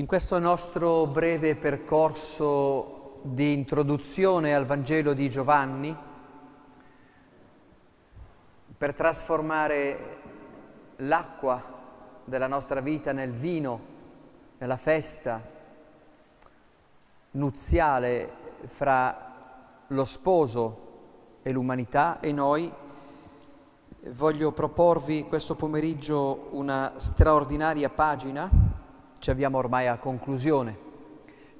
In questo nostro breve percorso di introduzione al Vangelo di Giovanni, per trasformare l'acqua della nostra vita nel vino, nella festa nuziale fra lo sposo e l'umanità e noi, voglio proporvi questo pomeriggio una straordinaria pagina ci avviamo ormai a conclusione,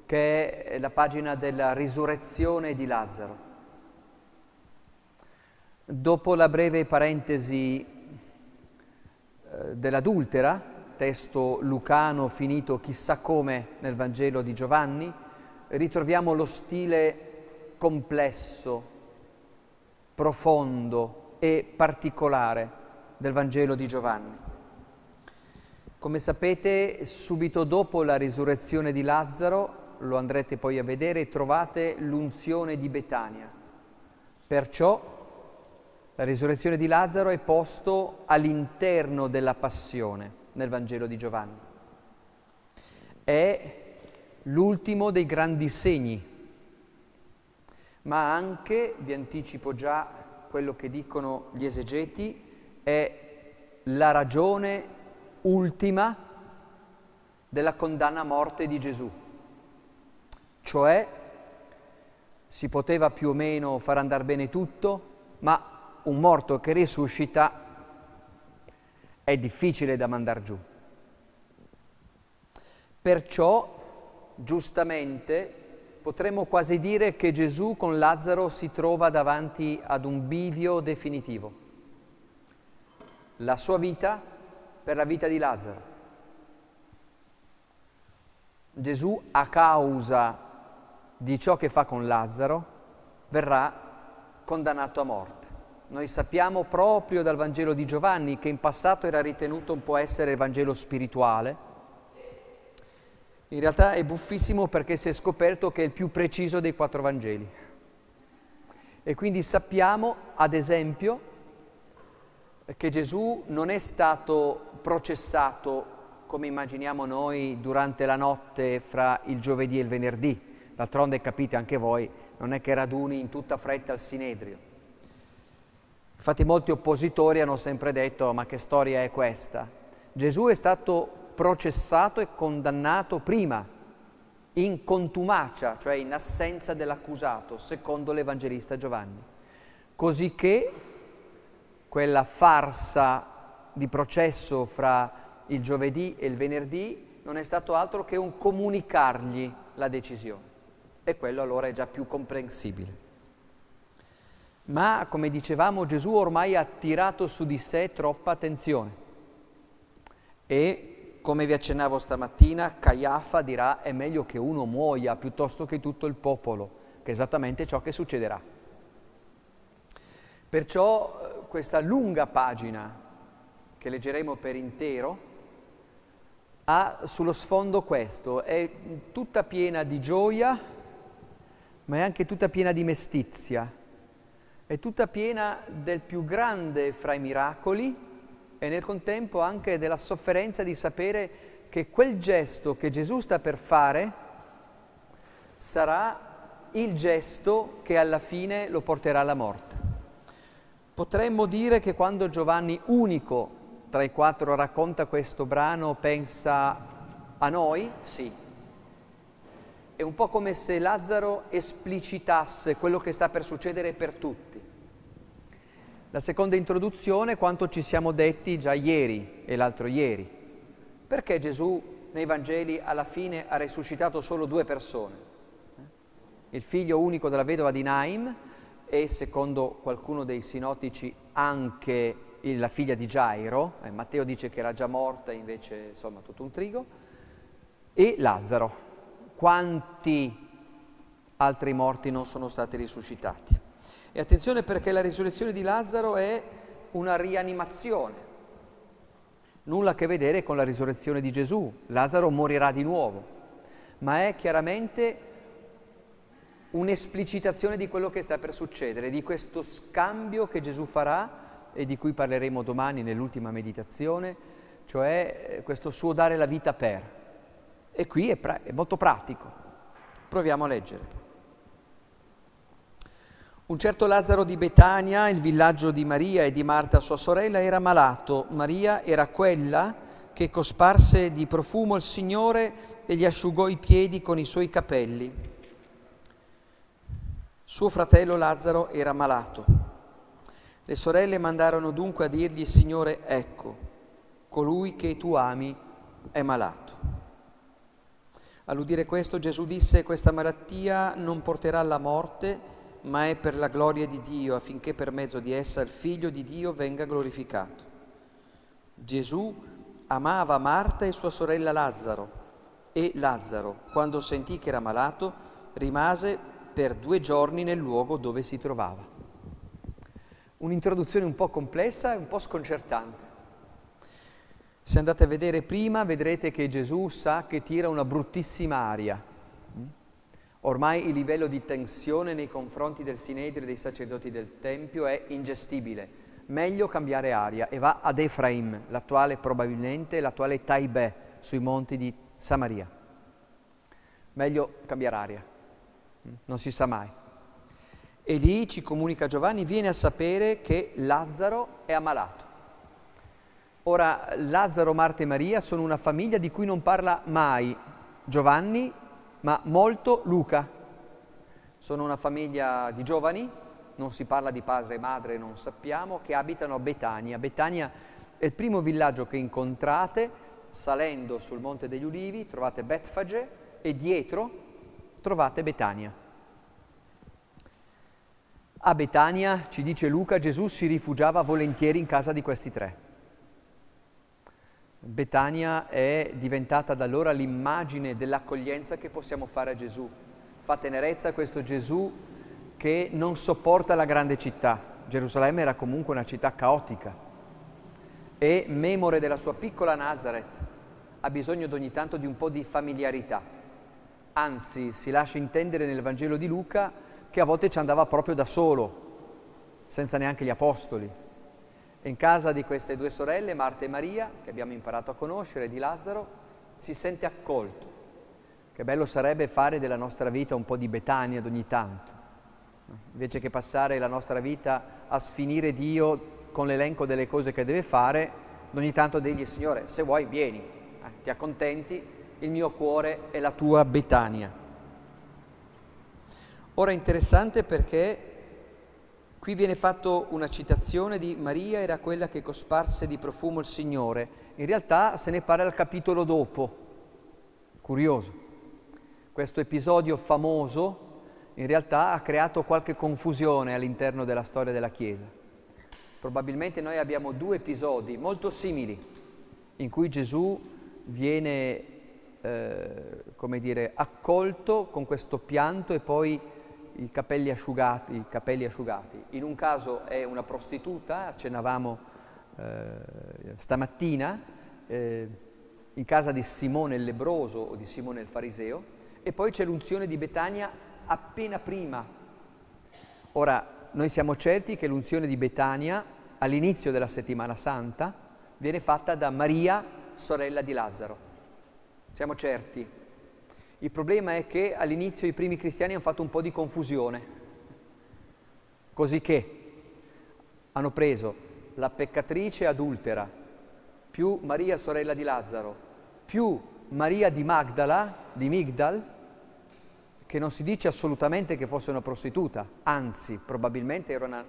che è la pagina della risurrezione di Lazzaro. Dopo la breve parentesi eh, dell'adultera, testo lucano finito chissà come nel Vangelo di Giovanni, ritroviamo lo stile complesso, profondo e particolare del Vangelo di Giovanni. Come sapete, subito dopo la risurrezione di Lazzaro, lo andrete poi a vedere, trovate l'unzione di Betania. Perciò la risurrezione di Lazzaro è posto all'interno della passione nel Vangelo di Giovanni. È l'ultimo dei grandi segni, ma anche, vi anticipo già quello che dicono gli esegeti, è la ragione ultima della condanna a morte di Gesù. Cioè si poteva più o meno far andare bene tutto, ma un morto che risuscita è difficile da mandare giù. Perciò, giustamente, potremmo quasi dire che Gesù con Lazzaro si trova davanti ad un bivio definitivo. La sua vita per la vita di Lazzaro. Gesù, a causa di ciò che fa con Lazzaro, verrà condannato a morte. Noi sappiamo proprio dal Vangelo di Giovanni, che in passato era ritenuto un po' essere il Vangelo spirituale, in realtà è buffissimo perché si è scoperto che è il più preciso dei quattro Vangeli. E quindi sappiamo, ad esempio, che Gesù non è stato processato come immaginiamo noi durante la notte fra il giovedì e il venerdì. D'altronde capite anche voi, non è che raduni in tutta fretta al Sinedrio. Infatti molti oppositori hanno sempre detto ma che storia è questa? Gesù è stato processato e condannato prima, in contumacia, cioè in assenza dell'accusato, secondo l'Evangelista Giovanni. Così che quella farsa di processo fra il giovedì e il venerdì non è stato altro che un comunicargli la decisione e quello allora è già più comprensibile. Ma come dicevamo Gesù ormai ha tirato su di sé troppa attenzione e come vi accennavo stamattina Caiafa dirà è meglio che uno muoia piuttosto che tutto il popolo, che è esattamente ciò che succederà. Perciò questa lunga pagina che leggeremo per intero ha sullo sfondo questo, è tutta piena di gioia, ma è anche tutta piena di mestizia, è tutta piena del più grande fra i miracoli e nel contempo anche della sofferenza di sapere che quel gesto che Gesù sta per fare sarà il gesto che alla fine lo porterà alla morte. Potremmo dire che quando Giovanni, unico tra i quattro, racconta questo brano, pensa a noi? Sì. È un po' come se Lazzaro esplicitasse quello che sta per succedere per tutti. La seconda introduzione, quanto ci siamo detti già ieri e l'altro ieri. Perché Gesù nei Vangeli alla fine ha risuscitato solo due persone? Il figlio unico della vedova di Naim e secondo qualcuno dei sinottici anche la figlia di Gairo, eh, Matteo dice che era già morta, invece insomma tutto un trigo, e Lazzaro. Quanti altri morti non sono stati risuscitati? E attenzione perché la risurrezione di Lazzaro è una rianimazione, nulla a che vedere con la risurrezione di Gesù. Lazzaro morirà di nuovo, ma è chiaramente un'esplicitazione di quello che sta per succedere, di questo scambio che Gesù farà e di cui parleremo domani nell'ultima meditazione, cioè eh, questo suo dare la vita per. E qui è, pra- è molto pratico. Proviamo a leggere. Un certo Lazzaro di Betania, il villaggio di Maria e di Marta, sua sorella, era malato. Maria era quella che cosparse di profumo il Signore e gli asciugò i piedi con i suoi capelli. Suo fratello Lazzaro era malato. Le sorelle mandarono dunque a dirgli, Signore, ecco, colui che tu ami è malato. All'udire questo Gesù disse, questa malattia non porterà alla morte, ma è per la gloria di Dio, affinché per mezzo di essa il Figlio di Dio venga glorificato. Gesù amava Marta e sua sorella Lazzaro e Lazzaro, quando sentì che era malato, rimase per due giorni nel luogo dove si trovava. Un'introduzione un po' complessa e un po' sconcertante. Se andate a vedere prima vedrete che Gesù sa che tira una bruttissima aria Ormai il livello di tensione nei confronti del Sinedrio e dei sacerdoti del Tempio è ingestibile. Meglio cambiare aria e va ad Efraim, l'attuale probabilmente l'attuale Taibè, sui monti di Samaria. Meglio cambiare aria, non si sa mai. E lì ci comunica Giovanni, viene a sapere che Lazzaro è ammalato. Ora, Lazzaro, Marta e Maria sono una famiglia di cui non parla mai Giovanni ma molto Luca. Sono una famiglia di giovani, non si parla di padre e madre, non sappiamo, che abitano a Betania. Betania è il primo villaggio che incontrate salendo sul Monte degli Ulivi, trovate Betfage e dietro trovate Betania. A Betania, ci dice Luca, Gesù si rifugiava volentieri in casa di questi tre. Betania è diventata da allora l'immagine dell'accoglienza che possiamo fare a Gesù. Fa tenerezza a questo Gesù che non sopporta la grande città. Gerusalemme era comunque una città caotica e memore della sua piccola Nazareth ha bisogno ogni tanto di un po' di familiarità. Anzi, si lascia intendere nel Vangelo di Luca che a volte ci andava proprio da solo, senza neanche gli apostoli. In casa di queste due sorelle, Marta e Maria, che abbiamo imparato a conoscere, di Lazzaro, si sente accolto. Che bello sarebbe fare della nostra vita un po' di Betania ad ogni tanto, invece che passare la nostra vita a sfinire Dio con l'elenco delle cose che deve fare, ogni tanto dirgli Signore, se vuoi vieni, eh, ti accontenti, il mio cuore è la tua Betania. Ora è interessante perché Qui viene fatta una citazione di Maria era quella che cosparse di profumo il Signore. In realtà se ne parla al capitolo dopo. Curioso. Questo episodio famoso in realtà ha creato qualche confusione all'interno della storia della Chiesa. Probabilmente noi abbiamo due episodi molto simili in cui Gesù viene, eh, come dire, accolto con questo pianto e poi i capelli asciugati, i capelli asciugati. In un caso è una prostituta, accennavamo eh, stamattina, eh, in casa di Simone il lebroso o di Simone il fariseo, e poi c'è l'unzione di Betania appena prima. Ora, noi siamo certi che l'unzione di Betania all'inizio della settimana santa viene fatta da Maria, sorella di Lazzaro. Siamo certi. Il problema è che all'inizio i primi cristiani hanno fatto un po' di confusione, così che hanno preso la peccatrice adultera, più Maria sorella di Lazzaro, più Maria di Magdala, di Migdal, che non si dice assolutamente che fosse una prostituta, anzi probabilmente era una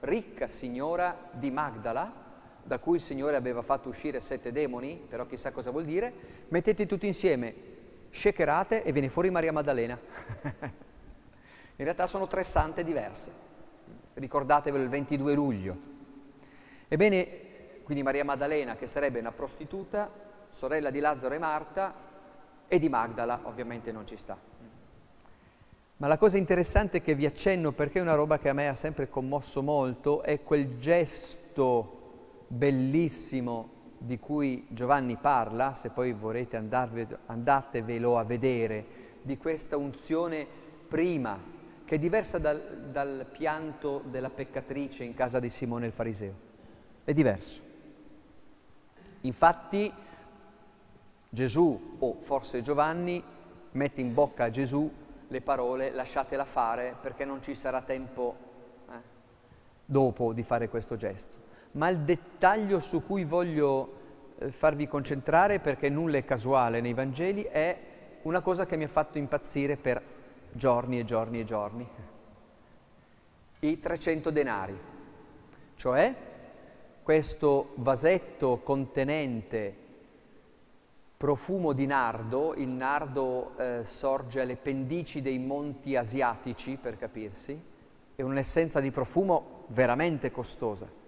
ricca signora di Magdala, da cui il Signore aveva fatto uscire sette demoni, però chissà cosa vuol dire, mettete tutti insieme shakerate e viene fuori Maria Maddalena. In realtà sono tre sante diverse, ricordatevelo il 22 luglio. Ebbene, quindi Maria Maddalena, che sarebbe una prostituta, sorella di Lazzaro e Marta, e di Magdala, ovviamente non ci sta. Ma la cosa interessante che vi accenno, perché è una roba che a me ha sempre commosso molto, è quel gesto bellissimo di cui Giovanni parla, se poi vorrete andarve, andatevelo a vedere, di questa unzione prima, che è diversa dal, dal pianto della peccatrice in casa di Simone il fariseo. È diverso. Infatti Gesù o forse Giovanni mette in bocca a Gesù le parole lasciatela fare perché non ci sarà tempo eh, dopo di fare questo gesto. Ma il dettaglio su cui voglio eh, farvi concentrare, perché nulla è casuale nei Vangeli, è una cosa che mi ha fatto impazzire per giorni e giorni e giorni. I 300 denari, cioè questo vasetto contenente profumo di nardo, il nardo eh, sorge alle pendici dei monti asiatici, per capirsi, è un'essenza di profumo veramente costosa.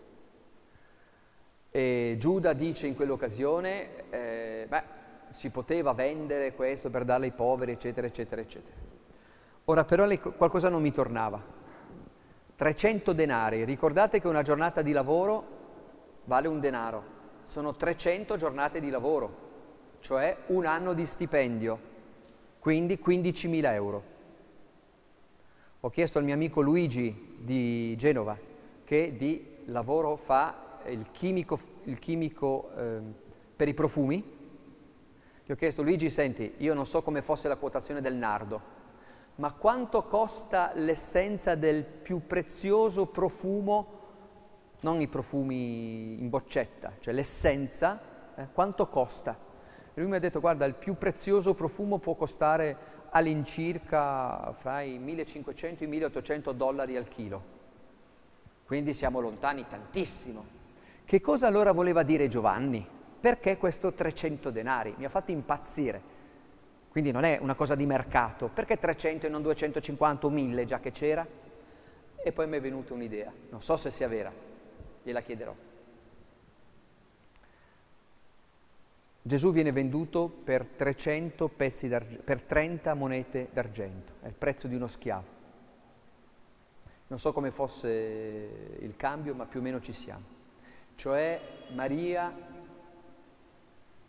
E Giuda dice in quell'occasione, eh, beh, si poteva vendere questo per darlo ai poveri, eccetera, eccetera, eccetera. Ora però le, qualcosa non mi tornava. 300 denari, ricordate che una giornata di lavoro vale un denaro, sono 300 giornate di lavoro cioè un anno di stipendio, quindi 15.000 euro. Ho chiesto al mio amico Luigi di Genova che di lavoro fa il chimico, il chimico eh, per i profumi. Gli ho chiesto, Luigi, senti, io non so come fosse la quotazione del nardo, ma quanto costa l'essenza del più prezioso profumo, non i profumi in boccetta, cioè l'essenza, eh, quanto costa? E lui mi ha detto, guarda, il più prezioso profumo può costare all'incirca fra i 1500 e i 1800 dollari al chilo. Quindi siamo lontani tantissimo. Che cosa allora voleva dire Giovanni? Perché questo 300 denari? Mi ha fatto impazzire. Quindi non è una cosa di mercato. Perché 300 e non 250 o 1000 già che c'era? E poi mi è venuta un'idea. Non so se sia vera, gliela chiederò. Gesù viene venduto per 300 pezzi per 30 monete d'argento, è il prezzo di uno schiavo. Non so come fosse il cambio, ma più o meno ci siamo. Cioè Maria,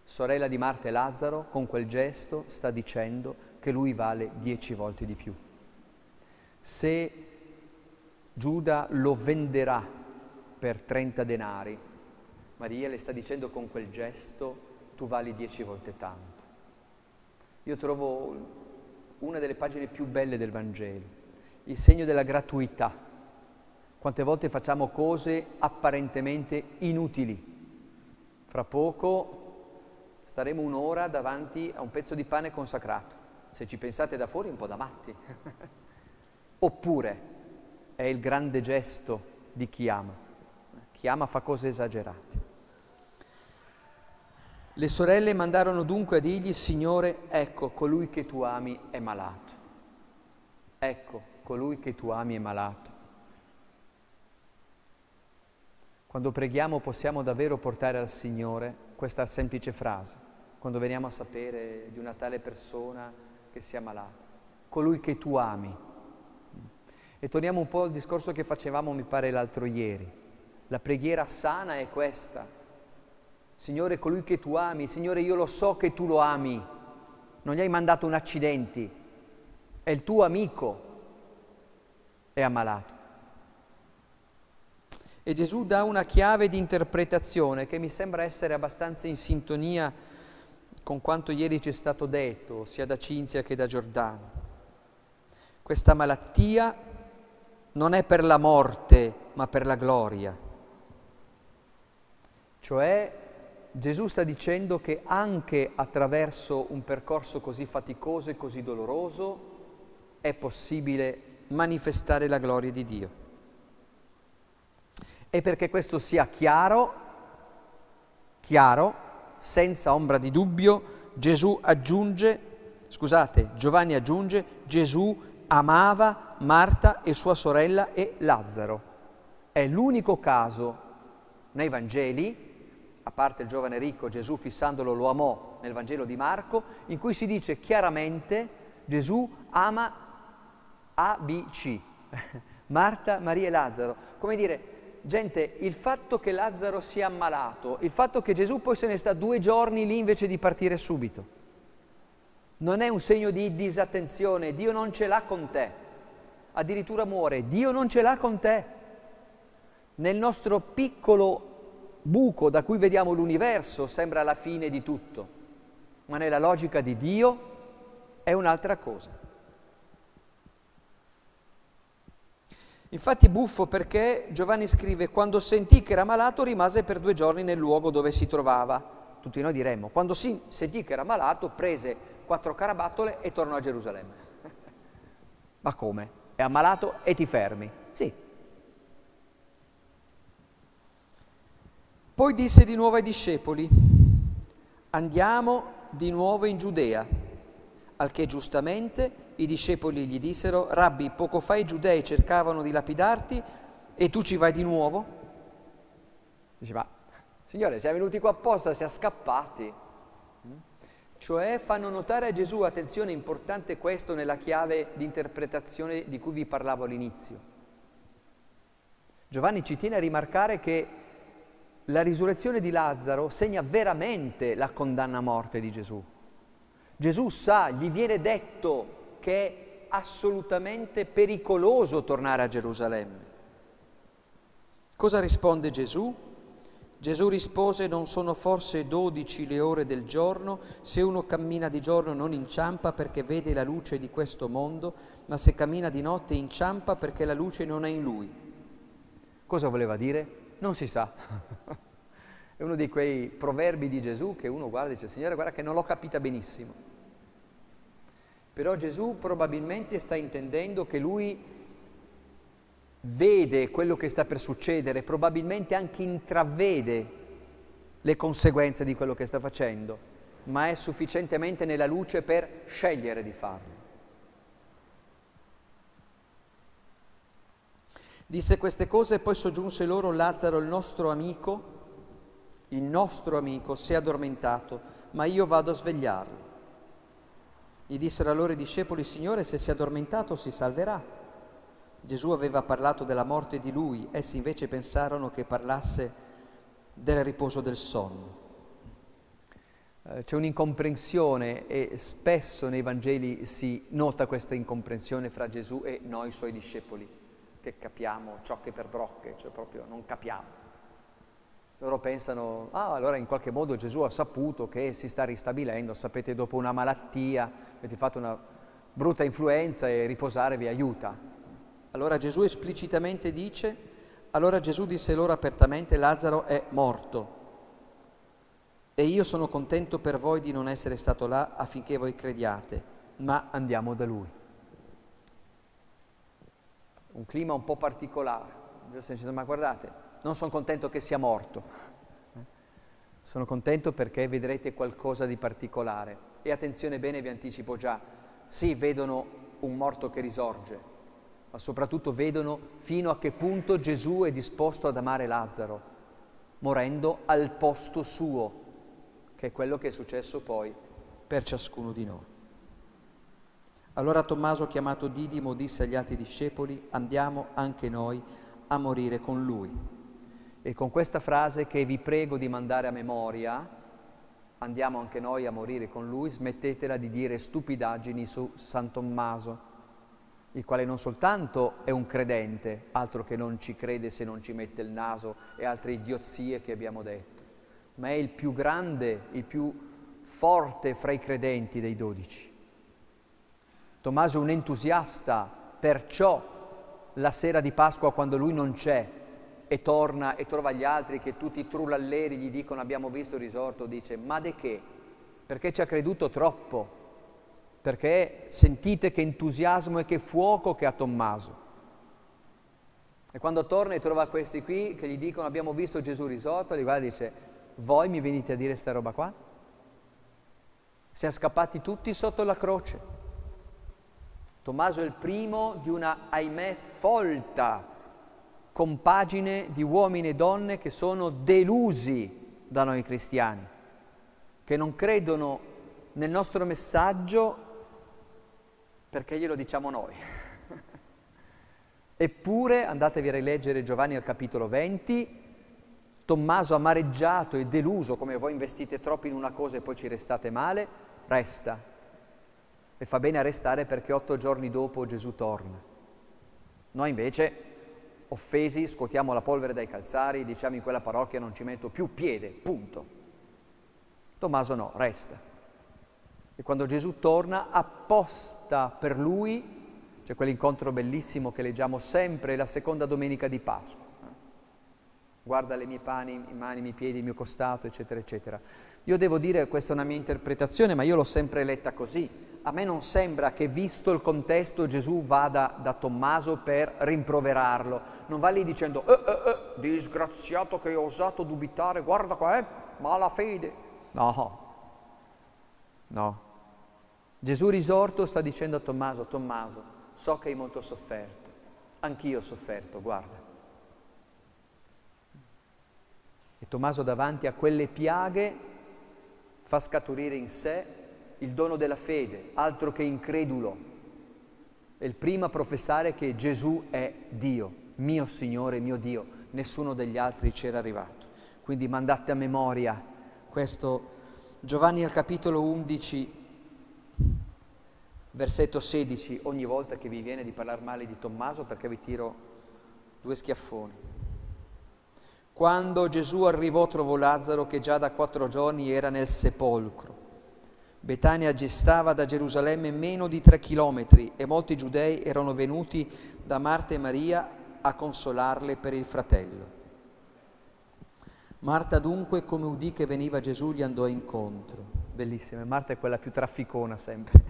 sorella di Marta e Lazzaro, con quel gesto sta dicendo che lui vale dieci volte di più. Se Giuda lo venderà per 30 denari, Maria le sta dicendo con quel gesto tu vali dieci volte tanto. Io trovo una delle pagine più belle del Vangelo, il segno della gratuità. Quante volte facciamo cose apparentemente inutili. Fra poco staremo un'ora davanti a un pezzo di pane consacrato. Se ci pensate da fuori, un po' da matti. Oppure è il grande gesto di chi ama. Chi ama fa cose esagerate. Le sorelle mandarono dunque a dirgli, Signore, ecco, colui che tu ami è malato. Ecco, colui che tu ami è malato. Quando preghiamo possiamo davvero portare al Signore questa semplice frase, quando veniamo a sapere di una tale persona che sia malata. Colui che tu ami. E torniamo un po' al discorso che facevamo, mi pare, l'altro ieri. La preghiera sana è questa, Signore, colui che tu ami, Signore, io lo so che tu lo ami, non gli hai mandato un accidente, è il tuo amico, è ammalato. E Gesù dà una chiave di interpretazione che mi sembra essere abbastanza in sintonia con quanto ieri ci è stato detto, sia da Cinzia che da Giordano. Questa malattia non è per la morte, ma per la gloria. Cioè Gesù sta dicendo che anche attraverso un percorso così faticoso e così doloroso è possibile manifestare la gloria di Dio. E perché questo sia chiaro, chiaro, senza ombra di dubbio, Gesù aggiunge, scusate, Giovanni aggiunge, Gesù amava Marta e sua sorella e Lazzaro. È l'unico caso nei Vangeli a parte il giovane ricco, Gesù fissandolo lo amò nel Vangelo di Marco, in cui si dice chiaramente Gesù ama A, B, C, Marta, Maria e Lazzaro. Come dire, gente, il fatto che Lazzaro sia ammalato, il fatto che Gesù poi se ne sta due giorni lì invece di partire subito, non è un segno di disattenzione, Dio non ce l'ha con te, addirittura muore, Dio non ce l'ha con te. Nel nostro piccolo buco da cui vediamo l'universo sembra la fine di tutto. ma nella logica di Dio è un'altra cosa. Infatti buffo perché Giovanni scrive, quando sentì che era malato rimase per due giorni nel luogo dove si trovava. Tutti noi diremmo, quando si sentì che era malato prese quattro carabattole e tornò a Gerusalemme. Ma come? È ammalato e ti fermi? Sì. Poi disse di nuovo ai discepoli, andiamo di nuovo in Giudea, al che giustamente i discepoli gli dissero, Rabbi, poco fa i giudei cercavano di lapidarti e tu ci vai di nuovo? Dice, ma Signore, siamo venuti qua apposta, siamo scappati. Cioè fanno notare a Gesù, attenzione, importante questo nella chiave di interpretazione di cui vi parlavo all'inizio. Giovanni ci tiene a rimarcare che la risurrezione di Lazzaro segna veramente la condanna a morte di Gesù. Gesù sa, gli viene detto che è assolutamente pericoloso tornare a Gerusalemme. Cosa risponde Gesù? Gesù rispose, non sono forse dodici le ore del giorno, se uno cammina di giorno non inciampa perché vede la luce di questo mondo, ma se cammina di notte inciampa perché la luce non è in lui. Cosa voleva dire? Non si sa. è uno di quei proverbi di Gesù che uno guarda e dice, Signore guarda che non l'ho capita benissimo. Però Gesù probabilmente sta intendendo che lui vede quello che sta per succedere, probabilmente anche intravede le conseguenze di quello che sta facendo, ma è sufficientemente nella luce per scegliere di farlo. Disse queste cose e poi soggiunse loro Lazzaro, il nostro amico, il nostro amico si è addormentato, ma io vado a svegliarlo. Gli dissero allora i discepoli, Signore, se si è addormentato si salverà. Gesù aveva parlato della morte di lui, essi invece pensarono che parlasse del riposo del sonno. Eh, c'è un'incomprensione e spesso nei Vangeli si nota questa incomprensione fra Gesù e noi suoi discepoli, che capiamo ciò che per brocche, cioè proprio non capiamo. Loro pensano, ah allora in qualche modo Gesù ha saputo che si sta ristabilendo, sapete dopo una malattia, avete fatto una brutta influenza e riposare vi aiuta. Allora Gesù esplicitamente dice, allora Gesù disse loro apertamente, Lazzaro è morto e io sono contento per voi di non essere stato là affinché voi crediate, ma andiamo da lui. Un clima un po' particolare. Gesù sta dicendo, ma guardate, non sono contento che sia morto, sono contento perché vedrete qualcosa di particolare. E attenzione bene, vi anticipo già, sì, vedono un morto che risorge, ma soprattutto vedono fino a che punto Gesù è disposto ad amare Lazzaro, morendo al posto suo, che è quello che è successo poi per ciascuno di noi. Allora Tommaso, chiamato Didimo, disse agli altri discepoli, andiamo anche noi a morire con lui. E con questa frase che vi prego di mandare a memoria, andiamo anche noi a morire con lui, smettetela di dire stupidaggini su San Tommaso, il quale non soltanto è un credente, altro che non ci crede se non ci mette il naso e altre idiozie che abbiamo detto, ma è il più grande, il più forte fra i credenti dei dodici. Tommaso è un entusiasta, perciò la sera di Pasqua quando lui non c'è, e torna e trova gli altri che tutti i trullalleri gli dicono abbiamo visto il risorto, dice ma de che? Perché ci ha creduto troppo, perché sentite che entusiasmo e che fuoco che ha Tommaso. E quando torna e trova questi qui che gli dicono abbiamo visto Gesù risorto, gli guarda e dice voi mi venite a dire sta roba qua? Siamo scappati tutti sotto la croce. Tommaso è il primo di una, ahimè, folta compagine di uomini e donne che sono delusi da noi cristiani, che non credono nel nostro messaggio perché glielo diciamo noi. Eppure, andatevi a rileggere Giovanni al capitolo 20, Tommaso amareggiato e deluso come voi investite troppo in una cosa e poi ci restate male, resta. E fa bene a restare perché otto giorni dopo Gesù torna. Noi invece offesi, scuotiamo la polvere dai calzari, diciamo in quella parrocchia non ci metto più piede, punto. Tommaso no, resta. E quando Gesù torna, apposta per lui, c'è quell'incontro bellissimo che leggiamo sempre la seconda domenica di Pasqua. Guarda le mie pani, i mani, i miei piedi, il mio costato, eccetera, eccetera. Io devo dire, questa è una mia interpretazione, ma io l'ho sempre letta così. A me non sembra che, visto il contesto, Gesù vada da Tommaso per rimproverarlo. Non va lì dicendo, eh, eh, eh, disgraziato che hai osato dubitare, guarda qua, eh, malafede. No, no. Gesù risorto sta dicendo a Tommaso, Tommaso, so che hai molto sofferto, anch'io ho sofferto, guarda. E Tommaso davanti a quelle piaghe fa scaturire in sé il dono della fede, altro che incredulo. È il primo a professare che Gesù è Dio, mio Signore, mio Dio. Nessuno degli altri c'era arrivato. Quindi mandate a memoria questo Giovanni al capitolo 11, versetto 16, ogni volta che vi viene di parlare male di Tommaso perché vi tiro due schiaffoni. Quando Gesù arrivò trovò Lazzaro che già da quattro giorni era nel sepolcro. Betania gestava da Gerusalemme meno di tre chilometri e molti giudei erano venuti da Marta e Maria a consolarle per il fratello. Marta dunque, come udì che veniva Gesù, gli andò incontro. Bellissima, Marta è quella più trafficona sempre.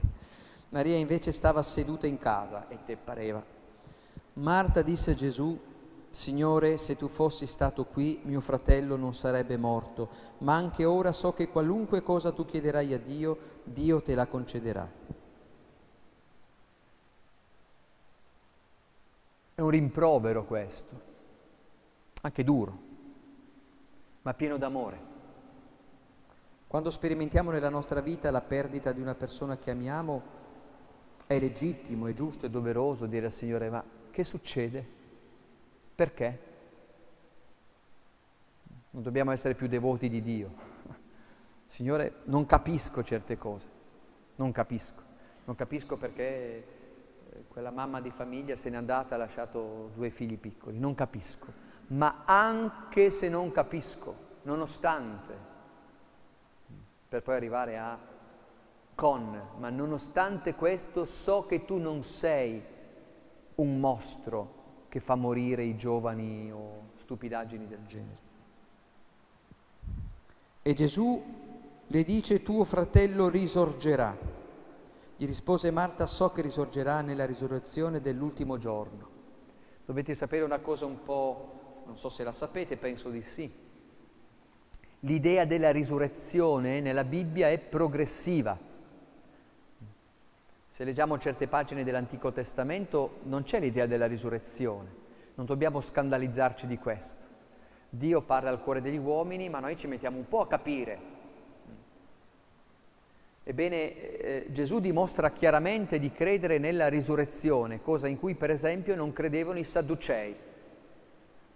Maria invece stava seduta in casa e te pareva. Marta disse a Gesù, Signore, se tu fossi stato qui, mio fratello non sarebbe morto, ma anche ora so che qualunque cosa tu chiederai a Dio, Dio te la concederà. È un rimprovero questo, anche duro, ma pieno d'amore. Quando sperimentiamo nella nostra vita la perdita di una persona che amiamo, è legittimo, è giusto, è doveroso dire al Signore, ma che succede? Perché? Non dobbiamo essere più devoti di Dio. Signore, non capisco certe cose, non capisco. Non capisco perché eh, quella mamma di famiglia se n'è andata e ha lasciato due figli piccoli, non capisco. Ma anche se non capisco, nonostante, per poi arrivare a con, ma nonostante questo so che tu non sei un mostro che fa morire i giovani o stupidaggini del genere. E Gesù le dice tuo fratello risorgerà. Gli rispose Marta, so che risorgerà nella risurrezione dell'ultimo giorno. Dovete sapere una cosa un po', non so se la sapete, penso di sì. L'idea della risurrezione nella Bibbia è progressiva. Se leggiamo certe pagine dell'Antico Testamento non c'è l'idea della risurrezione, non dobbiamo scandalizzarci di questo. Dio parla al cuore degli uomini, ma noi ci mettiamo un po' a capire. Ebbene, eh, Gesù dimostra chiaramente di credere nella risurrezione, cosa in cui per esempio non credevano i Sadducei.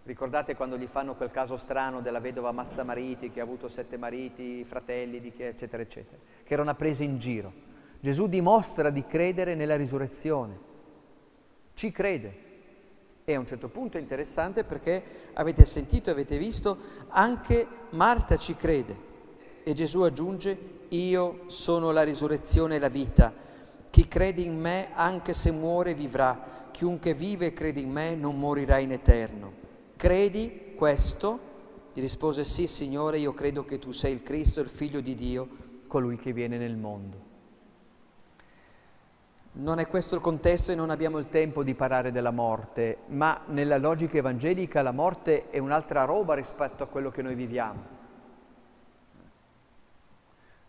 Ricordate quando gli fanno quel caso strano della vedova Mazzamariti che ha avuto sette mariti, fratelli, eccetera, eccetera, che erano presi in giro. Gesù dimostra di credere nella risurrezione, ci crede. E a un certo punto è interessante perché avete sentito avete visto, anche Marta ci crede. E Gesù aggiunge, io sono la risurrezione e la vita. Chi crede in me, anche se muore, vivrà. Chiunque vive e crede in me non morirà in eterno. Credi questo? Gli rispose, sì Signore, io credo che tu sei il Cristo, il Figlio di Dio, colui che viene nel mondo. Non è questo il contesto e non abbiamo il tempo di parlare della morte, ma nella logica evangelica la morte è un'altra roba rispetto a quello che noi viviamo.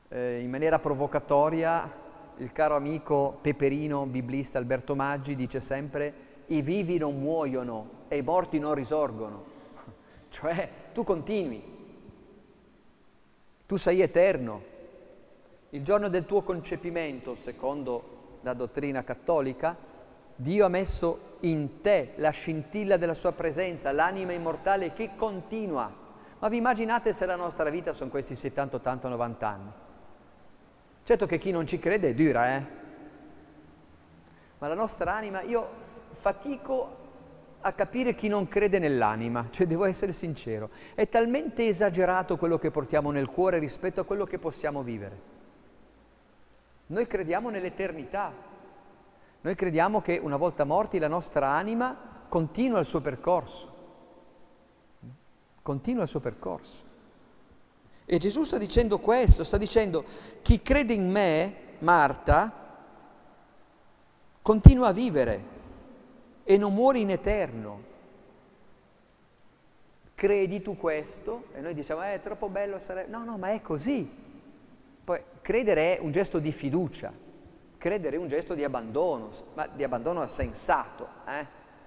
Eh, in maniera provocatoria, il caro amico peperino biblista Alberto Maggi dice sempre i vivi non muoiono e i morti non risorgono. cioè tu continui, tu sei eterno. Il giorno del tuo concepimento, secondo la dottrina cattolica, Dio ha messo in te la scintilla della sua presenza, l'anima immortale che continua. Ma vi immaginate se la nostra vita sono questi 70, 80, 90 anni? Certo che chi non ci crede è dura, eh? Ma la nostra anima, io fatico a capire chi non crede nell'anima, cioè devo essere sincero, è talmente esagerato quello che portiamo nel cuore rispetto a quello che possiamo vivere. Noi crediamo nell'eternità. Noi crediamo che una volta morti la nostra anima continua il suo percorso. Continua il suo percorso. E Gesù sta dicendo questo, sta dicendo chi crede in me, Marta, continua a vivere e non muore in eterno. Credi tu questo? E noi diciamo, eh, è troppo bello sarebbe... No, no, ma è così. Credere è un gesto di fiducia, credere è un gesto di abbandono, ma di abbandono sensato. Eh?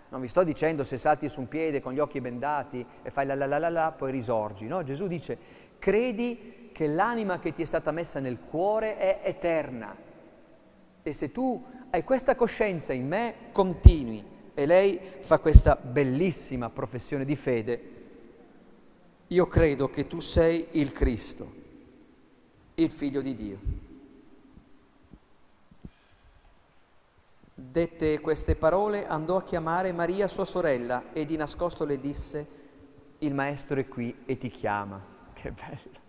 Non vi sto dicendo se salti su un piede con gli occhi bendati e fai la la la la la, poi risorgi. No, Gesù dice, credi che l'anima che ti è stata messa nel cuore è eterna. E se tu hai questa coscienza in me, continui. E lei fa questa bellissima professione di fede. Io credo che tu sei il Cristo, il figlio di Dio. Dette queste parole, andò a chiamare Maria sua sorella e di nascosto le disse, il maestro è qui e ti chiama. Che bello.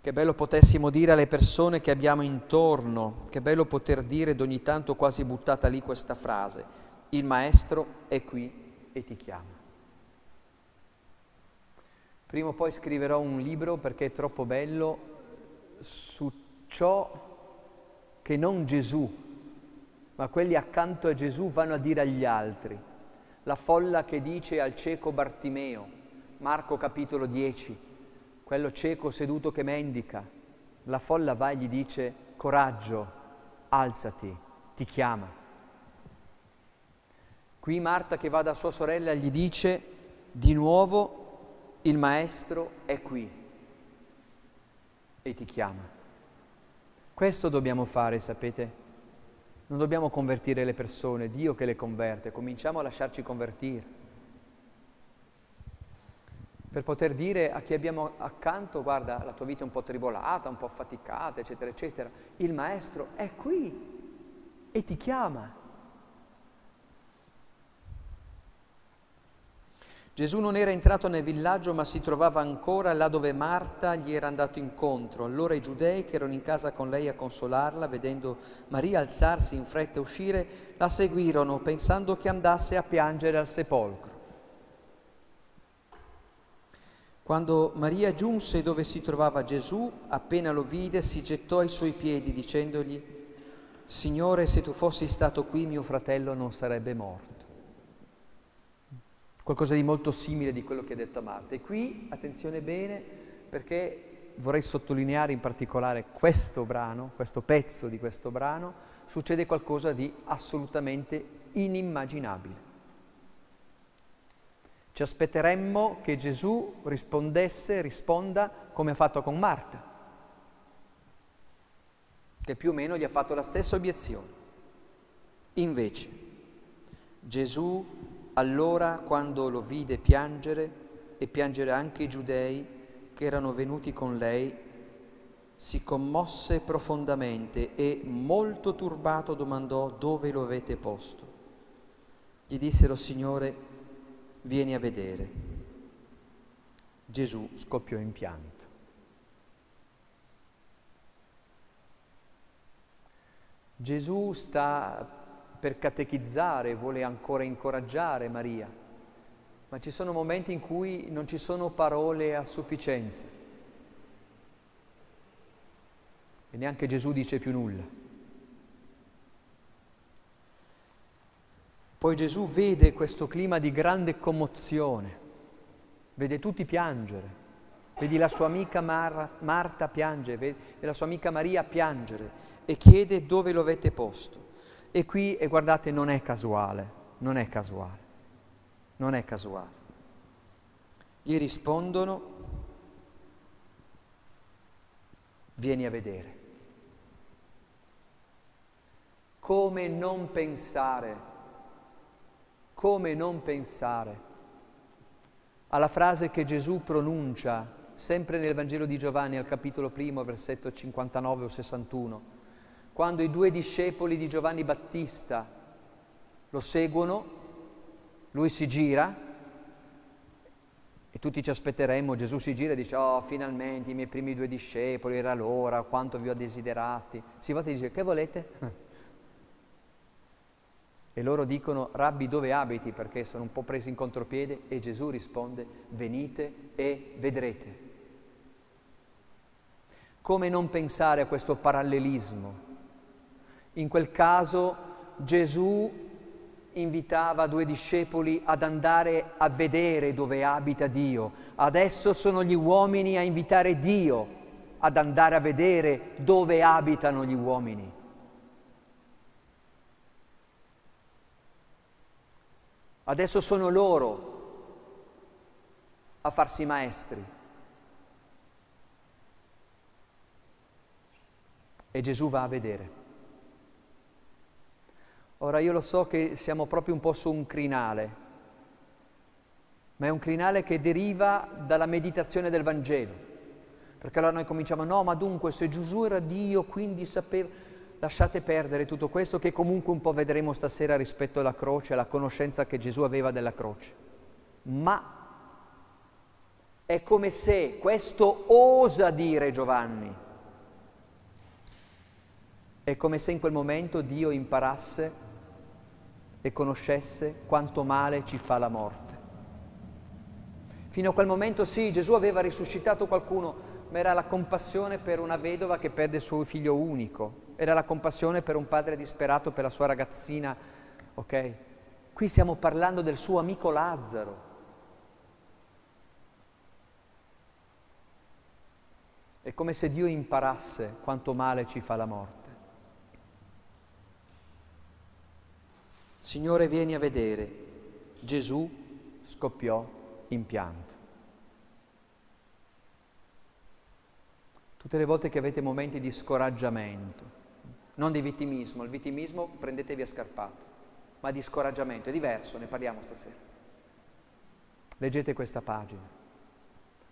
Che bello potessimo dire alle persone che abbiamo intorno, che bello poter dire ed ogni tanto quasi buttata lì questa frase, il maestro è qui e ti chiama. Prima o poi scriverò un libro perché è troppo bello su ciò che non Gesù, ma quelli accanto a Gesù vanno a dire agli altri. La folla che dice al cieco Bartimeo, Marco capitolo 10, quello cieco seduto che mendica. La folla va e gli dice, coraggio, alzati, ti chiama. Qui Marta che va da sua sorella gli dice, di nuovo il maestro è qui e ti chiama. Questo dobbiamo fare, sapete? Non dobbiamo convertire le persone, Dio che le converte, cominciamo a lasciarci convertire per poter dire a chi abbiamo accanto, guarda, la tua vita è un po' tribolata, un po' affaticata, eccetera, eccetera. Il maestro è qui e ti chiama. Gesù non era entrato nel villaggio, ma si trovava ancora là dove Marta gli era andato incontro. Allora i giudei che erano in casa con lei a consolarla, vedendo Maria alzarsi in fretta e uscire, la seguirono pensando che andasse a piangere al sepolcro. Quando Maria giunse dove si trovava Gesù, appena lo vide, si gettò ai suoi piedi dicendogli, Signore, se tu fossi stato qui mio fratello non sarebbe morto. Qualcosa di molto simile di quello che ha detto a Marta. E qui, attenzione bene, perché vorrei sottolineare in particolare questo brano, questo pezzo di questo brano, succede qualcosa di assolutamente inimmaginabile. Ci aspetteremmo che Gesù rispondesse, risponda come ha fatto con Marta, che più o meno gli ha fatto la stessa obiezione. Invece, Gesù allora quando lo vide piangere e piangere anche i giudei che erano venuti con lei, si commosse profondamente e molto turbato domandò dove lo avete posto. Gli dissero, Signore, vieni a vedere. Gesù scoppiò in pianto. Gesù sta per catechizzare, vuole ancora incoraggiare Maria, ma ci sono momenti in cui non ci sono parole a sufficienza e neanche Gesù dice più nulla. Poi Gesù vede questo clima di grande commozione, vede tutti piangere, vedi la sua amica Mar- Marta piangere, vedi la sua amica Maria piangere e chiede dove lo avete posto. E qui, e guardate, non è casuale, non è casuale, non è casuale. Gli rispondono, vieni a vedere. Come non pensare come non pensare alla frase che Gesù pronuncia sempre nel Vangelo di Giovanni al capitolo primo, versetto 59 o 61, quando i due discepoli di Giovanni Battista lo seguono, lui si gira E tutti ci aspetteremmo, Gesù si gira e dice, oh, finalmente i miei primi due discepoli, era l'ora, quanto vi ho desiderati. Si volta e dice, che volete? E loro dicono, Rabbi, dove abiti? Perché sono un po' presi in contropiede e Gesù risponde, venite e vedrete. Come non pensare a questo parallelismo? In quel caso Gesù invitava due discepoli ad andare a vedere dove abita Dio. Adesso sono gli uomini a invitare Dio ad andare a vedere dove abitano gli uomini. Adesso sono loro a farsi maestri. E Gesù va a vedere. Ora io lo so che siamo proprio un po' su un crinale, ma è un crinale che deriva dalla meditazione del Vangelo. Perché allora noi cominciamo, no, ma dunque se Gesù era Dio, quindi sapeva... Lasciate perdere tutto questo che comunque un po' vedremo stasera rispetto alla croce, alla conoscenza che Gesù aveva della croce. Ma è come se questo osa dire Giovanni. È come se in quel momento Dio imparasse e conoscesse quanto male ci fa la morte. Fino a quel momento sì, Gesù aveva risuscitato qualcuno, ma era la compassione per una vedova che perde il suo figlio unico, era la compassione per un padre disperato per la sua ragazzina, ok? Qui stiamo parlando del suo amico Lazzaro. È come se Dio imparasse quanto male ci fa la morte. Signore, vieni a vedere. Gesù scoppiò in pianto. Tutte le volte che avete momenti di scoraggiamento, non di vittimismo, il vittimismo prendetevi a scarpate, ma di scoraggiamento, è diverso, ne parliamo stasera. Leggete questa pagina.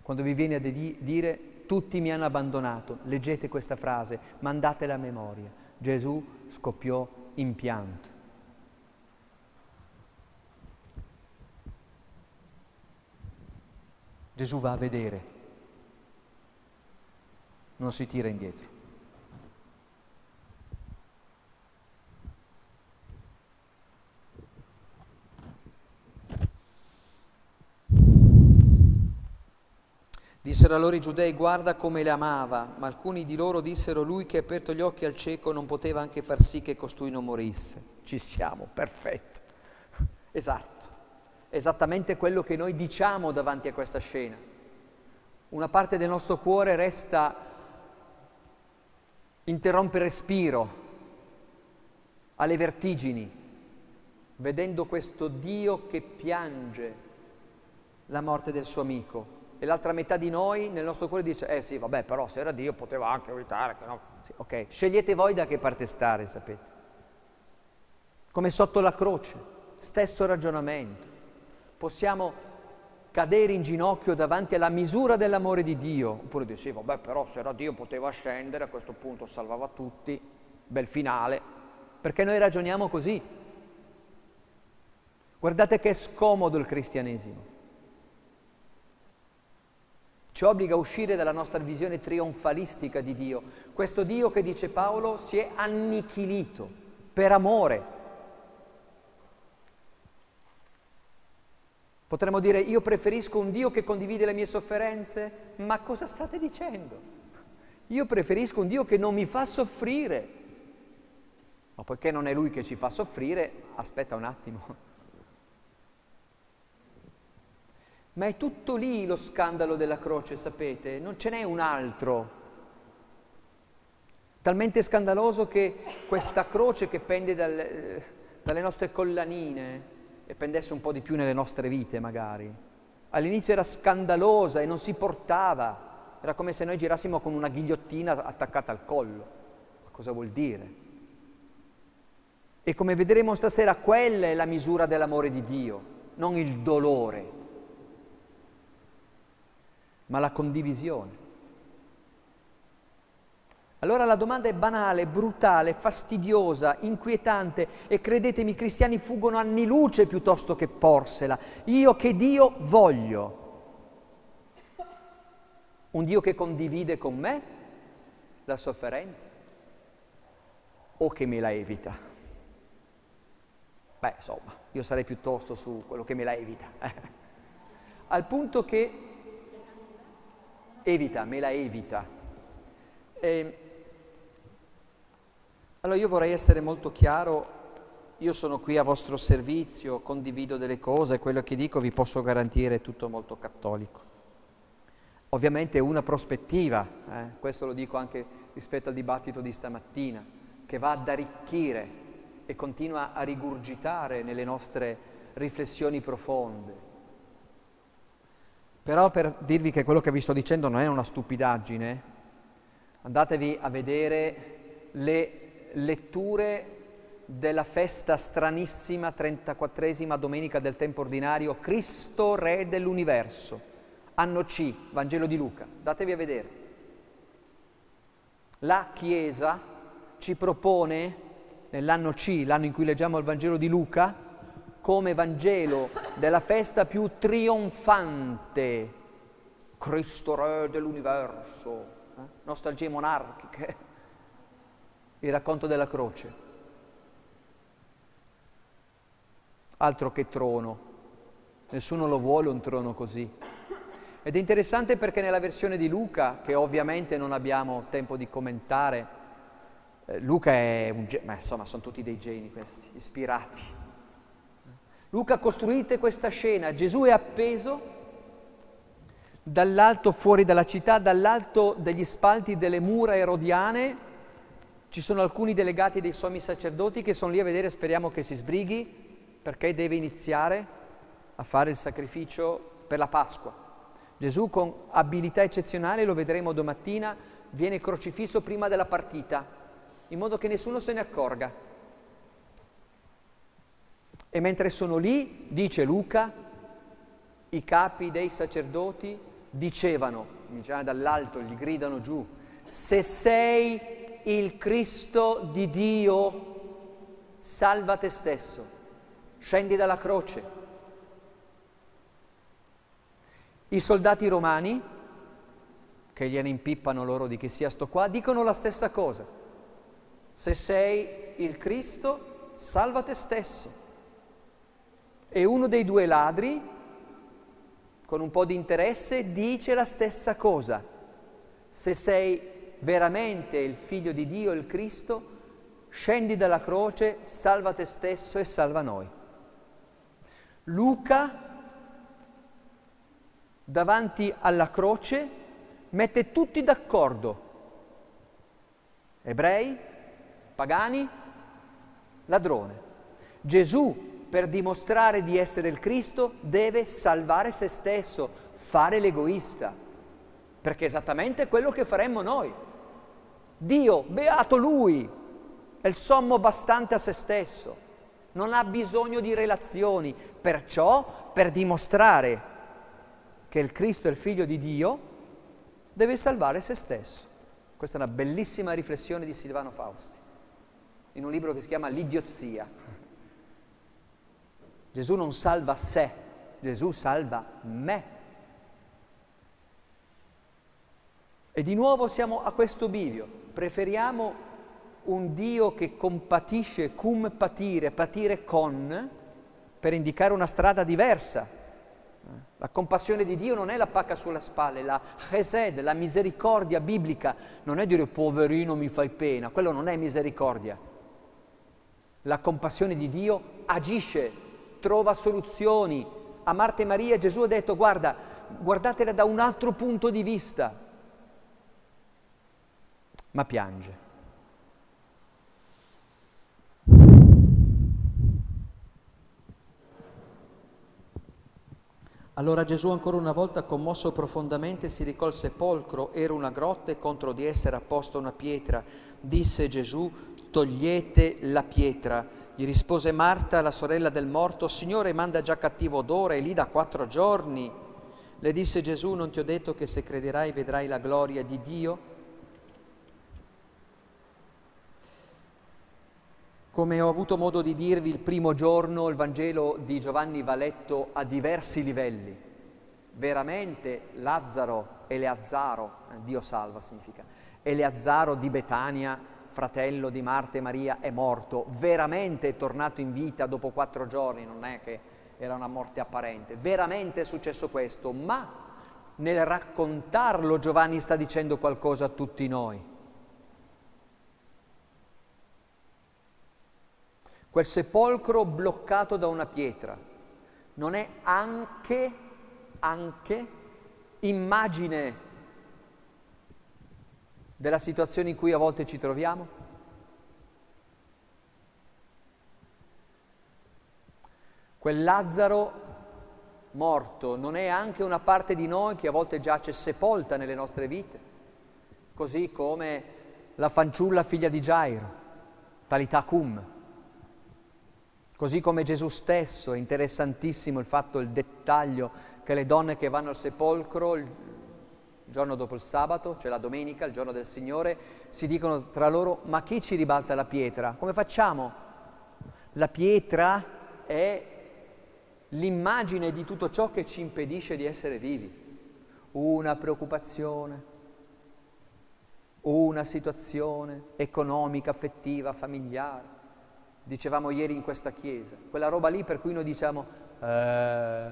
Quando vi viene a dire tutti mi hanno abbandonato, leggete questa frase, mandatela a memoria. Gesù scoppiò in pianto. Gesù va a vedere, non si tira indietro. Dissero allora i giudei, guarda come le amava, ma alcuni di loro dissero, lui che ha aperto gli occhi al cieco non poteva anche far sì che costui non morisse. Ci siamo, perfetto. Esatto esattamente quello che noi diciamo davanti a questa scena. Una parte del nostro cuore resta, interrompe respiro, alle vertigini, vedendo questo Dio che piange la morte del suo amico. E l'altra metà di noi nel nostro cuore dice, eh sì, vabbè, però se era Dio poteva anche evitare no. Sì, ok, scegliete voi da che parte stare, sapete. Come sotto la croce, stesso ragionamento possiamo cadere in ginocchio davanti alla misura dell'amore di Dio, oppure dire sì, vabbè, però se era Dio poteva scendere, a questo punto salvava tutti, bel finale, perché noi ragioniamo così. Guardate che è scomodo il cristianesimo. Ci obbliga a uscire dalla nostra visione trionfalistica di Dio. Questo Dio che dice Paolo si è annichilito per amore, Potremmo dire io preferisco un Dio che condivide le mie sofferenze? Ma cosa state dicendo? Io preferisco un Dio che non mi fa soffrire. Ma poiché non è Lui che ci fa soffrire, aspetta un attimo. Ma è tutto lì lo scandalo della croce, sapete? Non ce n'è un altro. Talmente scandaloso che questa croce che pende dal, dalle nostre collanine, e pendesse un po' di più nelle nostre vite magari. All'inizio era scandalosa e non si portava, era come se noi girassimo con una ghigliottina attaccata al collo. Ma cosa vuol dire? E come vedremo stasera, quella è la misura dell'amore di Dio, non il dolore, ma la condivisione. Allora la domanda è banale, brutale, fastidiosa, inquietante e credetemi i cristiani fuggono anni luce piuttosto che porsela. Io che Dio voglio. Un Dio che condivide con me la sofferenza o che me la evita? Beh, insomma, io sarei piuttosto su quello che me la evita. Al punto che evita, me la evita. E, allora io vorrei essere molto chiaro, io sono qui a vostro servizio, condivido delle cose, quello che dico vi posso garantire è tutto molto cattolico. Ovviamente è una prospettiva, eh? questo lo dico anche rispetto al dibattito di stamattina, che va ad arricchire e continua a rigurgitare nelle nostre riflessioni profonde. Però per dirvi che quello che vi sto dicendo non è una stupidaggine, andatevi a vedere le letture della festa stranissima 34esima domenica del tempo ordinario, Cristo Re dell'universo, anno C, Vangelo di Luca, datevi a vedere. La Chiesa ci propone, nell'anno C, l'anno in cui leggiamo il Vangelo di Luca, come Vangelo della festa più trionfante, Cristo Re dell'universo, eh? nostalgie monarchiche, il racconto della croce. Altro che trono, nessuno lo vuole un trono così. Ed è interessante perché nella versione di Luca, che ovviamente non abbiamo tempo di commentare, eh, Luca è un genio, ma insomma sono tutti dei geni questi, ispirati Luca costruite questa scena, Gesù è appeso dall'alto fuori dalla città, dall'alto degli spalti delle mura erodiane, ci sono alcuni delegati dei sommi sacerdoti che sono lì a vedere, speriamo che si sbrighi, perché deve iniziare a fare il sacrificio per la Pasqua. Gesù con abilità eccezionale, lo vedremo domattina, viene crocifisso prima della partita, in modo che nessuno se ne accorga. E mentre sono lì, dice Luca, i capi dei sacerdoti dicevano, dall'alto gli gridano giù, se sei il Cristo di Dio, salva te stesso, scendi dalla croce. I soldati romani, che gliene impippano loro di chi sia sto qua, dicono la stessa cosa. Se sei il Cristo, salva te stesso e uno dei due ladri, con un po' di interesse, dice la stessa cosa. Se sei veramente il figlio di Dio, il Cristo, scendi dalla croce, salva te stesso e salva noi. Luca, davanti alla croce, mette tutti d'accordo. Ebrei, pagani, ladrone. Gesù per dimostrare di essere il Cristo, deve salvare se stesso, fare l'egoista, perché è esattamente quello che faremmo noi. Dio, beato Lui, è il sommo bastante a se stesso, non ha bisogno di relazioni, perciò per dimostrare che il Cristo è il figlio di Dio, deve salvare se stesso. Questa è una bellissima riflessione di Silvano Fausti, in un libro che si chiama L'idiozia. Gesù non salva sé, Gesù salva me. E di nuovo siamo a questo bivio. Preferiamo un Dio che compatisce, cum patire, patire con, per indicare una strada diversa. La compassione di Dio non è la pacca sulla spalla, la chesed, la misericordia biblica, non è dire poverino mi fai pena, quello non è misericordia. La compassione di Dio agisce trova soluzioni. A Marta e Maria Gesù ha detto guarda, guardatela da un altro punto di vista. Ma piange. Allora Gesù ancora una volta commosso profondamente si al sepolcro, era una grotta e contro di essa era posta una pietra. Disse Gesù, togliete la pietra. Gli rispose Marta, la sorella del morto, Signore, manda già cattivo odore, è lì da quattro giorni. Le disse Gesù, non ti ho detto che se crederai vedrai la gloria di Dio? Come ho avuto modo di dirvi il primo giorno, il Vangelo di Giovanni va letto a diversi livelli. Veramente Lazzaro Eleazzaro, eh, Dio salva significa, Eleazzaro di Betania, fratello di Marta e Maria, è morto, veramente è tornato in vita dopo quattro giorni, non è che era una morte apparente, veramente è successo questo, ma nel raccontarlo Giovanni sta dicendo qualcosa a tutti noi. Quel sepolcro bloccato da una pietra. Non è anche, anche immagine della situazione in cui a volte ci troviamo? Quel Lazzaro morto non è anche una parte di noi che a volte giace sepolta nelle nostre vite, così come la fanciulla figlia di Gairo, Talità Cum, Così come Gesù stesso, è interessantissimo il fatto, il dettaglio, che le donne che vanno al sepolcro il giorno dopo il sabato, cioè la domenica, il giorno del Signore, si dicono tra loro, ma chi ci ribalta la pietra? Come facciamo? La pietra è l'immagine di tutto ciò che ci impedisce di essere vivi. Una preoccupazione, una situazione economica, affettiva, familiare dicevamo ieri in questa chiesa, quella roba lì per cui noi diciamo eh,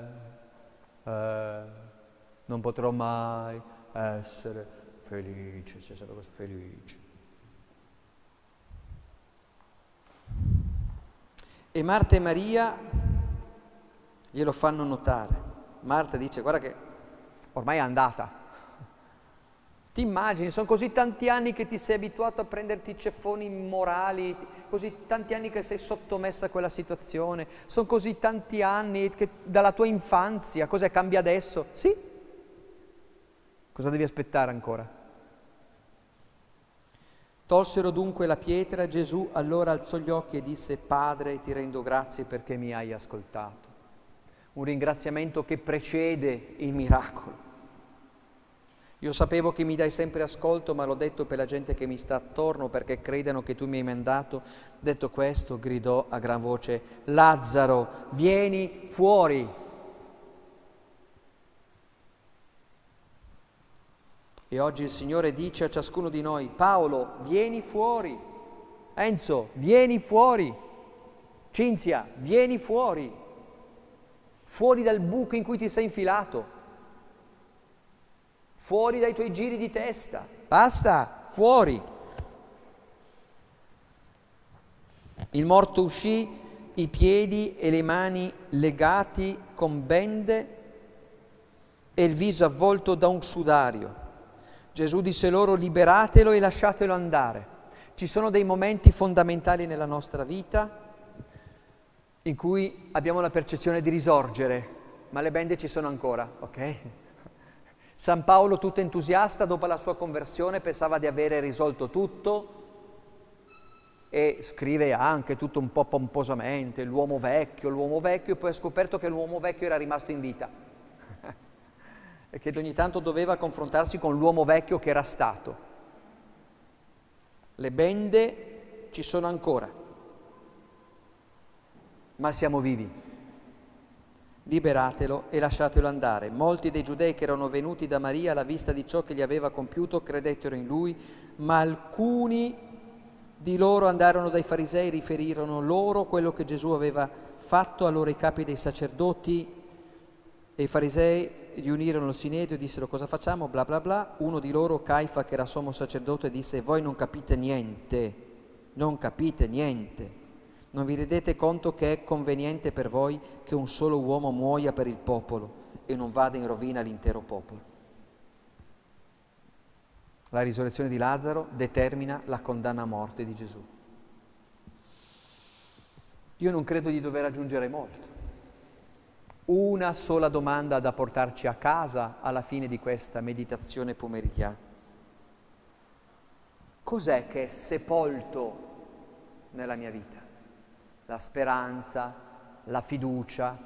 eh, non potrò mai essere felice, c'è sempre questo felice. E Marta e Maria glielo fanno notare. Marta dice guarda che ormai è andata, ti immagini, sono così tanti anni che ti sei abituato a prenderti ceffoni morali, così tanti anni che sei sottomessa a quella situazione, sono così tanti anni che dalla tua infanzia, cos'è cambia adesso? Sì. Cosa devi aspettare ancora? Tolsero dunque la pietra, Gesù allora alzò gli occhi e disse, Padre, ti rendo grazie perché mi hai ascoltato. Un ringraziamento che precede il miracolo. Io sapevo che mi dai sempre ascolto, ma l'ho detto per la gente che mi sta attorno perché credano che tu mi hai mandato. Detto questo, gridò a gran voce, Lazzaro, vieni fuori. E oggi il Signore dice a ciascuno di noi, Paolo, vieni fuori. Enzo, vieni fuori. Cinzia, vieni fuori. Fuori dal buco in cui ti sei infilato fuori dai tuoi giri di testa, basta, fuori. Il morto uscì, i piedi e le mani legati con bende e il viso avvolto da un sudario. Gesù disse loro liberatelo e lasciatelo andare. Ci sono dei momenti fondamentali nella nostra vita in cui abbiamo la percezione di risorgere, ma le bende ci sono ancora, ok? San Paolo, tutto entusiasta, dopo la sua conversione pensava di avere risolto tutto e scrive anche tutto un po' pomposamente, l'uomo vecchio, l'uomo vecchio, e poi ha scoperto che l'uomo vecchio era rimasto in vita e che ogni tanto doveva confrontarsi con l'uomo vecchio che era stato. Le bende ci sono ancora, ma siamo vivi liberatelo e lasciatelo andare. Molti dei giudei che erano venuti da Maria alla vista di ciò che gli aveva compiuto credettero in lui, ma alcuni di loro andarono dai farisei e riferirono loro quello che Gesù aveva fatto, allora i capi dei sacerdoti e i farisei gli unirono il sinedio e dissero cosa facciamo, bla bla bla. Uno di loro, Caifa, che era sommo sacerdote, disse voi non capite niente, non capite niente. Non vi rendete conto che è conveniente per voi che un solo uomo muoia per il popolo e non vada in rovina l'intero popolo? La risurrezione di Lazzaro determina la condanna a morte di Gesù. Io non credo di dover aggiungere molto. Una sola domanda da portarci a casa alla fine di questa meditazione pomeridiana. Cos'è che è sepolto nella mia vita? la speranza, la fiducia,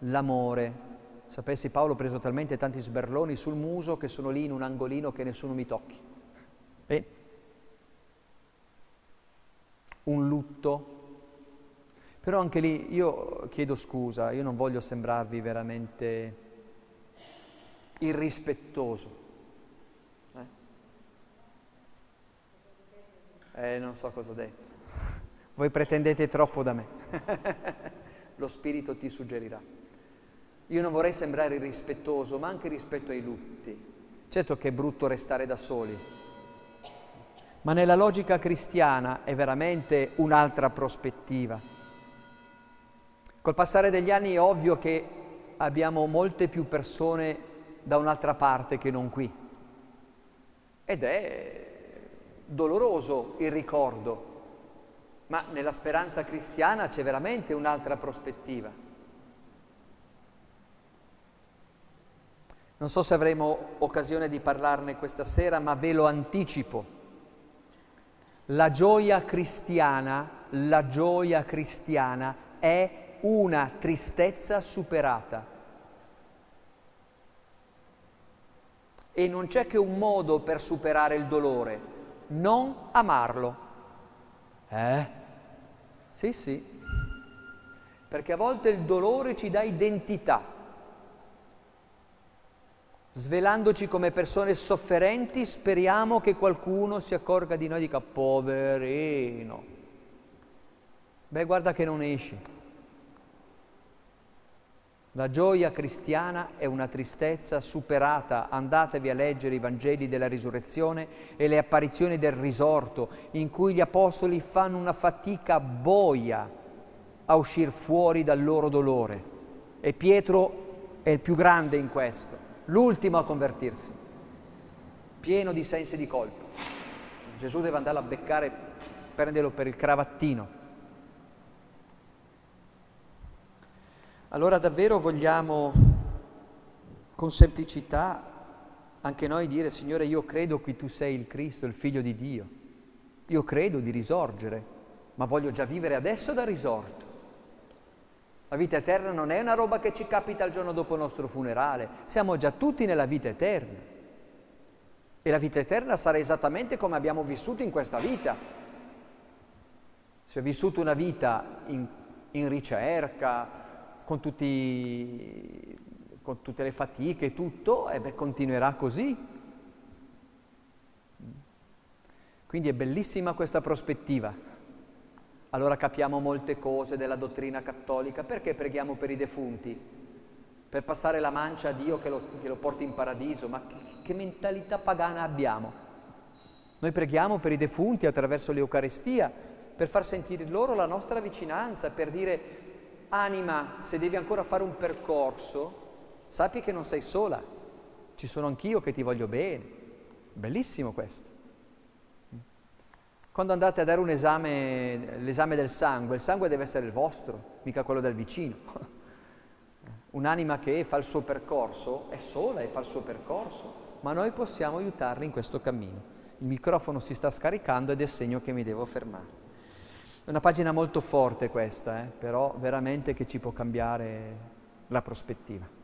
l'amore. Sapessi Paolo ho preso talmente tanti sberloni sul muso che sono lì in un angolino che nessuno mi tocchi. Bene. Un lutto. Però anche lì io chiedo scusa, io non voglio sembrarvi veramente irrispettoso. Eh, eh non so cosa ho detto. Voi pretendete troppo da me. Lo Spirito ti suggerirà. Io non vorrei sembrare irrispettoso, ma anche rispetto ai lutti. Certo che è brutto restare da soli, ma nella logica cristiana è veramente un'altra prospettiva. Col passare degli anni è ovvio che abbiamo molte più persone da un'altra parte che non qui. Ed è doloroso il ricordo, ma nella speranza cristiana c'è veramente un'altra prospettiva. Non so se avremo occasione di parlarne questa sera, ma ve lo anticipo. La gioia cristiana, la gioia cristiana è una tristezza superata. E non c'è che un modo per superare il dolore, non amarlo. Eh? Sì, sì. Perché a volte il dolore ci dà identità. Svelandoci come persone sofferenti, speriamo che qualcuno si accorga di noi e dica poverino. Beh, guarda che non esci. La gioia cristiana è una tristezza superata. Andatevi a leggere i Vangeli della risurrezione e le apparizioni del risorto, in cui gli apostoli fanno una fatica boia a uscire fuori dal loro dolore. E Pietro è il più grande in questo, l'ultimo a convertirsi, pieno di sensi di colpa. Gesù deve andare a beccare, prenderlo per il cravattino Allora davvero vogliamo con semplicità anche noi dire, Signore, io credo che tu sei il Cristo, il Figlio di Dio. Io credo di risorgere, ma voglio già vivere adesso da risorto. La vita eterna non è una roba che ci capita il giorno dopo il nostro funerale, siamo già tutti nella vita eterna. E la vita eterna sarà esattamente come abbiamo vissuto in questa vita. Se ho vissuto una vita in, in ricerca, con, tutti, con tutte le fatiche e tutto, e beh, continuerà così. Quindi è bellissima questa prospettiva. Allora capiamo molte cose della dottrina cattolica. Perché preghiamo per i defunti? Per passare la mancia a Dio che lo, che lo porti in paradiso? Ma che, che mentalità pagana abbiamo? Noi preghiamo per i defunti attraverso l'Eucarestia, per far sentire loro la nostra vicinanza, per dire anima, se devi ancora fare un percorso, sappi che non sei sola, ci sono anch'io che ti voglio bene. Bellissimo questo. Quando andate a dare un esame, l'esame del sangue, il sangue deve essere il vostro, mica quello del vicino. Un'anima che fa il suo percorso è sola e fa il suo percorso, ma noi possiamo aiutarla in questo cammino. Il microfono si sta scaricando ed è segno che mi devo fermare. È una pagina molto forte questa, eh, però veramente che ci può cambiare la prospettiva.